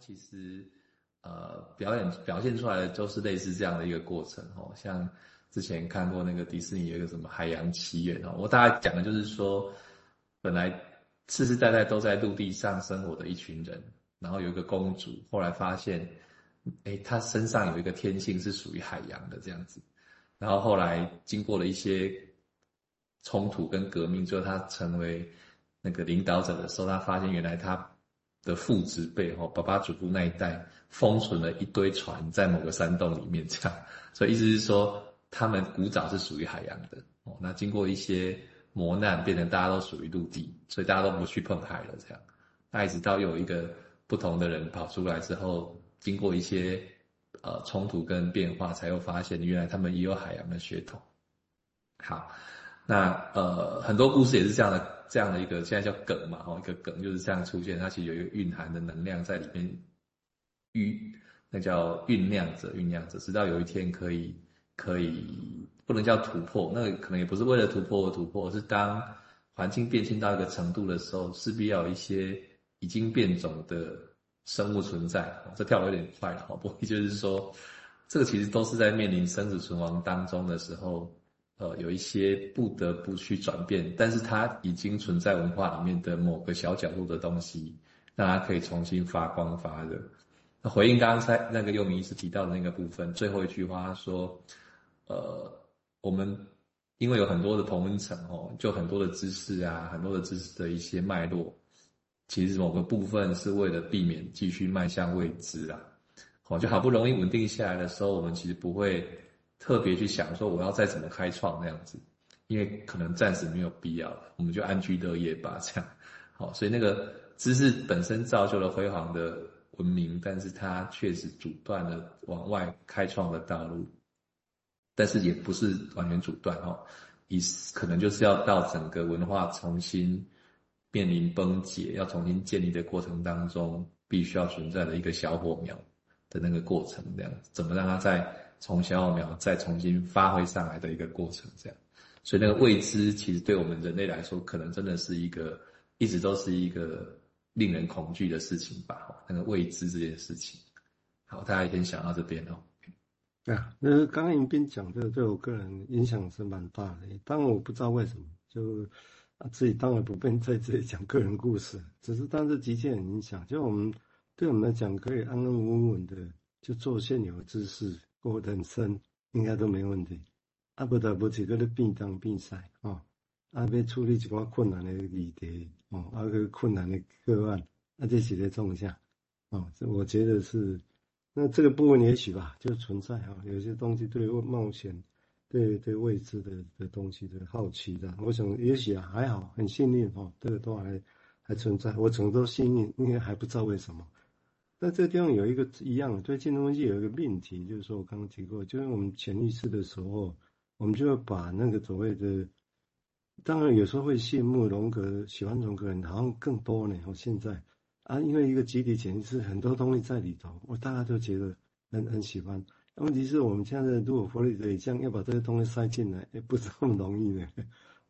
其实呃表演表现出来的都是类似这样的一个过程哦，像之前看过那个迪士尼有一个什么海洋奇缘哦，我大概讲的就是说，本来世世代代都在陆地上生活的一群人，然后有一个公主，后来发现，诶，她身上有一个天性是属于海洋的这样子，然后后来经过了一些冲突跟革命，最后她成为那个领导者的时候，她发现原来她的父子辈哦，爸爸祖父那一代封存了一堆船在某个山洞里面，这样，所以意思是说，他们古早是属于海洋的哦，那经过一些磨难，变成大家都属于陆地，所以大家都不去碰海了，这样，那一直到有一个。不同的人跑出来之后，经过一些呃冲突跟变化，才又发现原来他们也有海洋的血统。好，那呃很多故事也是这样的，这样的一个现在叫梗嘛，哦，一个梗就是这样出现，它其实有一个蕴含的能量在里面，酝那叫酝酿着，酝酿着，直到有一天可以可以不能叫突破，那可能也不是为了突破而突破，而是当环境变迁到一个程度的时候，势必要有一些。已经变种的生物存在，这跳得有点快了，不，也就是说，这个其实都是在面临生死存亡当中的时候，呃，有一些不得不去转变，但是它已经存在文化里面的某个小角落的东西，让它可以重新发光发热。那回应刚才那个又明医师提到的那个部分，最后一句话说，呃，我们因为有很多的同温层哦，就很多的知识啊，很多的知识的一些脉络。其实某个部分是为了避免继续迈向未知啊，好，就好不容易稳定下来的时候，我们其实不会特别去想说我要再怎么开创那样子，因为可能暂时没有必要，我们就安居乐业吧，这样。好，所以那个知识本身造就了辉煌的文明，但是它确实阻断了往外开创的道路，但是也不是完全阻断哦，以可能就是要到整个文化重新。面临崩解，要重新建立的过程当中，必须要存在的一个小火苗的那个过程，这样怎么让它在从小火苗再重新发挥上来的一个过程，这样。所以那个未知，其实对我们人类来说，可能真的是一个一直都是一个令人恐惧的事情吧。那个未知这件事情，好，大家先想到这边哦。对啊，那刚刚一边讲这个，对我个人影响是蛮大的。当然我不知道为什么就。啊，自己当然不便在这里讲个人故事，只是当这极限很影响。就我们对我们来讲，可以安安稳稳的就做现有知识，过得深，应该都没问题。啊，不得不几个的变当变赛啊，啊，要处理几个困难的议题哦，啊个困难的个案，啊这些在种下哦，这我觉得是，那这个部分也许吧，就存在啊，有些东西对冒险。对对未知的的东西的好奇的，我想也许啊还好，很幸运哦，这个都还还存在，我整个都幸运，因为还不知道为什么。那这个地方有一个一样，对精神分析有一个命题，就是说我刚刚提过，就是我们潜意识的时候，我们就要把那个所谓的，当然有时候会羡慕荣格，喜欢荣格人好像更多呢。我现在啊，因为一个集体潜意识很多东西在里头，我大家都觉得很很喜欢。问题是我们现在如果佛利德也这样要把这些东西塞进来，也不是那么容易的。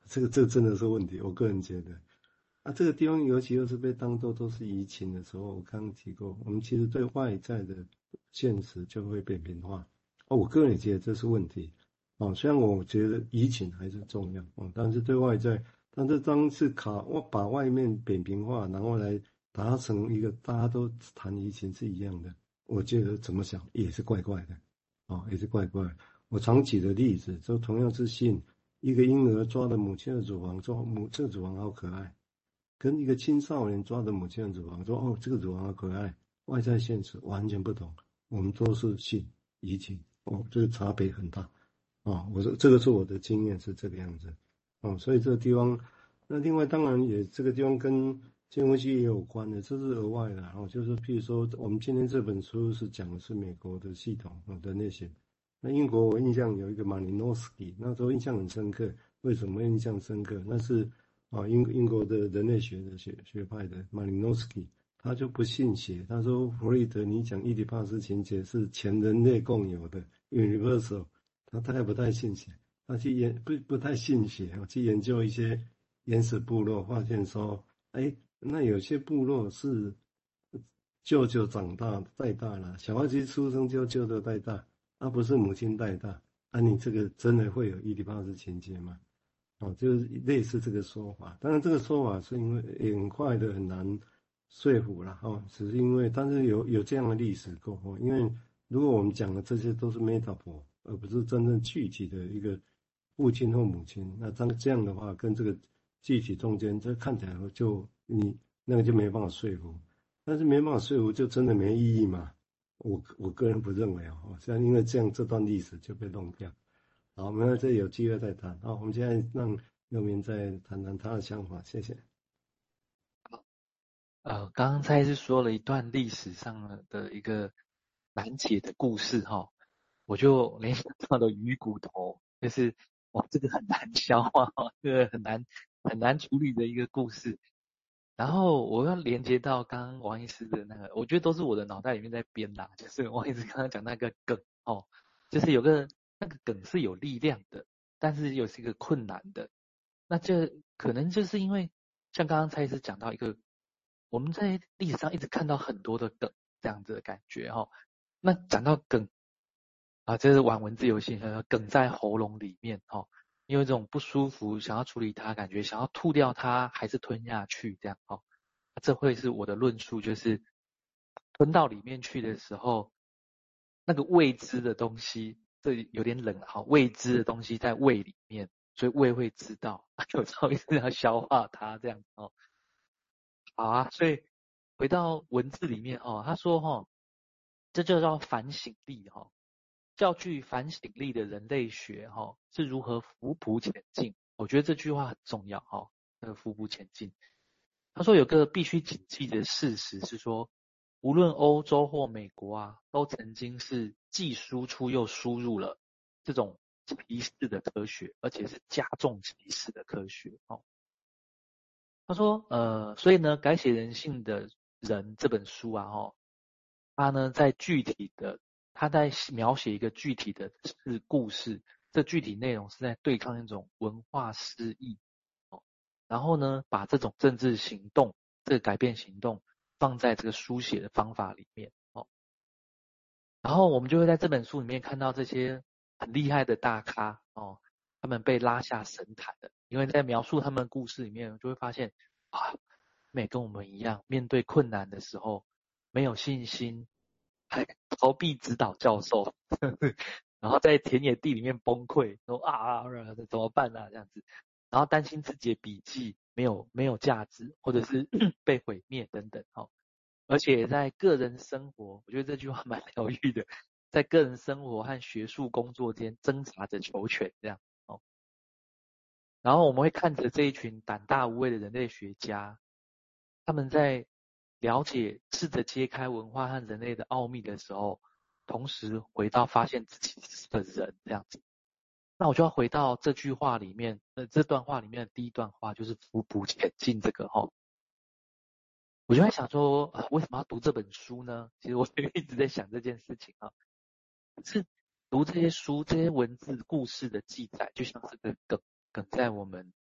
这个这个真的是问题，我个人觉得。啊，这个地方尤其又是被当作都是移情的时候，我刚刚提过，我们其实对外在的现实就会扁平化。哦，我个人也觉得这是问题。哦，虽然我觉得移情还是重要，哦，但是对外在，但是当是卡我把外面扁平化，然后来达成一个大家都谈移情是一样的，我觉得怎么想也是怪怪的。哦，也是怪怪。我常举的例子，就同样是信，一个婴儿抓着母亲的乳房，说母这个乳房好可爱，跟一个青少年抓着母亲的乳房，说哦这个乳房好可爱，外在现实完全不同。我们都是性移情，哦，这个差别很大。哦，我说这个是我的经验是这个样子。哦，所以这个地方，那另外当然也这个地方跟。这东西也有关的，这是额外的。哦，就是譬如说，我们今天这本书是讲的是美国的系统的那些。那英国我印象有一个马林诺斯基，那时候印象很深刻。为什么印象深刻？那是啊，英英国的人类学的学学派的马林诺斯基，他就不信邪。他说弗洛伊德，你讲伊底帕斯情节是全人类共有的 universal，他大概不太信邪。他去研不不太信邪，去研究一些原始部落，发现说，哎。那有些部落是舅舅长大带大了，小孩子出生就舅舅带大，而、不是母亲带大。啊，你这个真的会有伊底帕斯情节吗？哦，就是类似这个说法。当然，这个说法是因为很快的很难说服了哈，只是因为，但是有有这样的历史过后，因为如果我们讲的这些都是 metaphor，而不是真正具体的一个父亲或母亲，那这这样的话，跟这个具体中间，这看起来就你那个就没办法说服。但是没办法说服，就真的没意义嘛？我我个人不认为哦，像因为这样这段历史就被弄掉。好，我们这有机会再谈。好，我们现在让佑明再谈谈他的想法，谢谢。好，呃，刚刚蔡医师说了一段历史上的一个难解的故事哈，我就联想到了鱼骨头，就是哇，这个很难消化，这个很难很难处理的一个故事。然后我要连接到刚刚王医师的那个，我觉得都是我的脑袋里面在编啦，就是王医师刚刚讲那个梗哦，就是有个那个梗是有力量的，但是又是一个困难的。那这可能就是因为像刚刚蔡医师讲到一个，我们在历史上一直看到很多的梗这样子的感觉哈。那讲到梗啊，这是玩文字游戏，梗在喉咙里面哈。因为这种不舒服，想要处理它，感觉想要吐掉它，还是吞下去这样哦。这会是我的论述，就是吞到里面去的时候，那个未知的东西，这有点冷哈，未知的东西在胃里面，所以胃会知道，有时候一定要消化它这样哦。好啊，所以回到文字里面哦，他说哈，这就叫反省力哈。较具反省力的人类学，哈，是如何扶朴前进？我觉得这句话很重要，哈，那个扶朴前进。他说有个必须谨记的事实是说，无论欧洲或美国啊，都曾经是既输出又输入了这种歧视的科学，而且是加重歧视的科学，哦。他说，呃，所以呢，改写人性的人这本书啊，哈，他呢在具体的。他在描写一个具体的是故事，这具体内容是在对抗一种文化失意，哦，然后呢，把这种政治行动，这改变行动放在这个书写的方法里面，哦，然后我们就会在这本书里面看到这些很厉害的大咖，哦，他们被拉下神坛的，因为在描述他们的故事里面，就会发现啊，没跟我们一样，面对困难的时候没有信心。还逃避指导教授，然后在田野地里面崩溃，说啊啊，怎么办啊这样子，然后担心自己的笔记没有没有价值，或者是 被毁灭等等，哦，而且在个人生活，我觉得这句话蛮 疗愈的，在个人生活和学术工作间挣扎着求全这样，哦，然后我们会看着这一群胆大无畏的人类学家，他们在。了解，试着揭开文化和人类的奥秘的时候，同时回到发现自己是个人这样子。那我就要回到这句话里面，呃，这段话里面的第一段话就是“扶朴前进”这个哈。我就在想说，啊，为什么要读这本书呢？其实我一直在想这件事情啊。是读这些书、这些文字、故事的记载，就像是个梗，梗在我们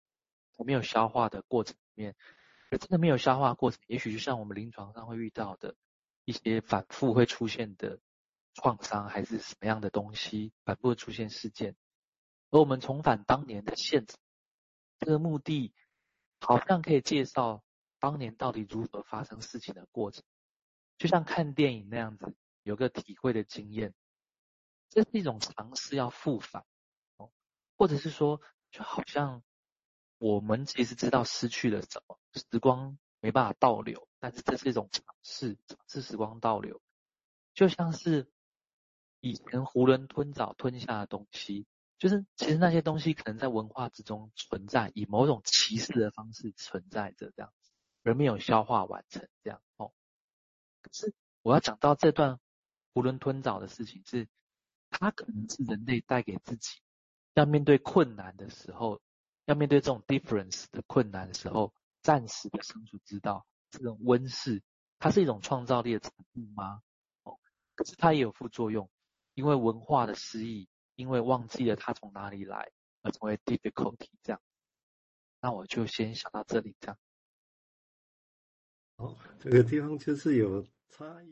还没有消化的过程里面。可真的没有消化过程，也许就像我们临床上会遇到的一些反复会出现的创伤，还是什么样的东西反复会出现事件，而我们重返当年的现场，这个目的好像可以介绍当年到底如何发生事情的过程，就像看电影那样子，有个体会的经验，这是一种尝试要复返，或者是说，就好像。我们其实知道失去了什么，时光没办法倒流，但是这是一种尝试，尝试时光倒流，就像是以前囫囵吞枣吞下的东西，就是其实那些东西可能在文化之中存在，以某种歧视的方式存在着这样子，而没有消化完成这样哦。可是我要讲到这段囫囵吞枣的事情是，它可能是人类带给自己要面对困难的时候。要面对这种 difference 的困难的时候，暂时的生存之道，这种温室，它是一种创造力的产物吗？哦，可是它也有副作用，因为文化的失意，因为忘记了他从哪里来，而成为 difficulty 这样。那我就先想到这里这样。好，这个地方就是有差异。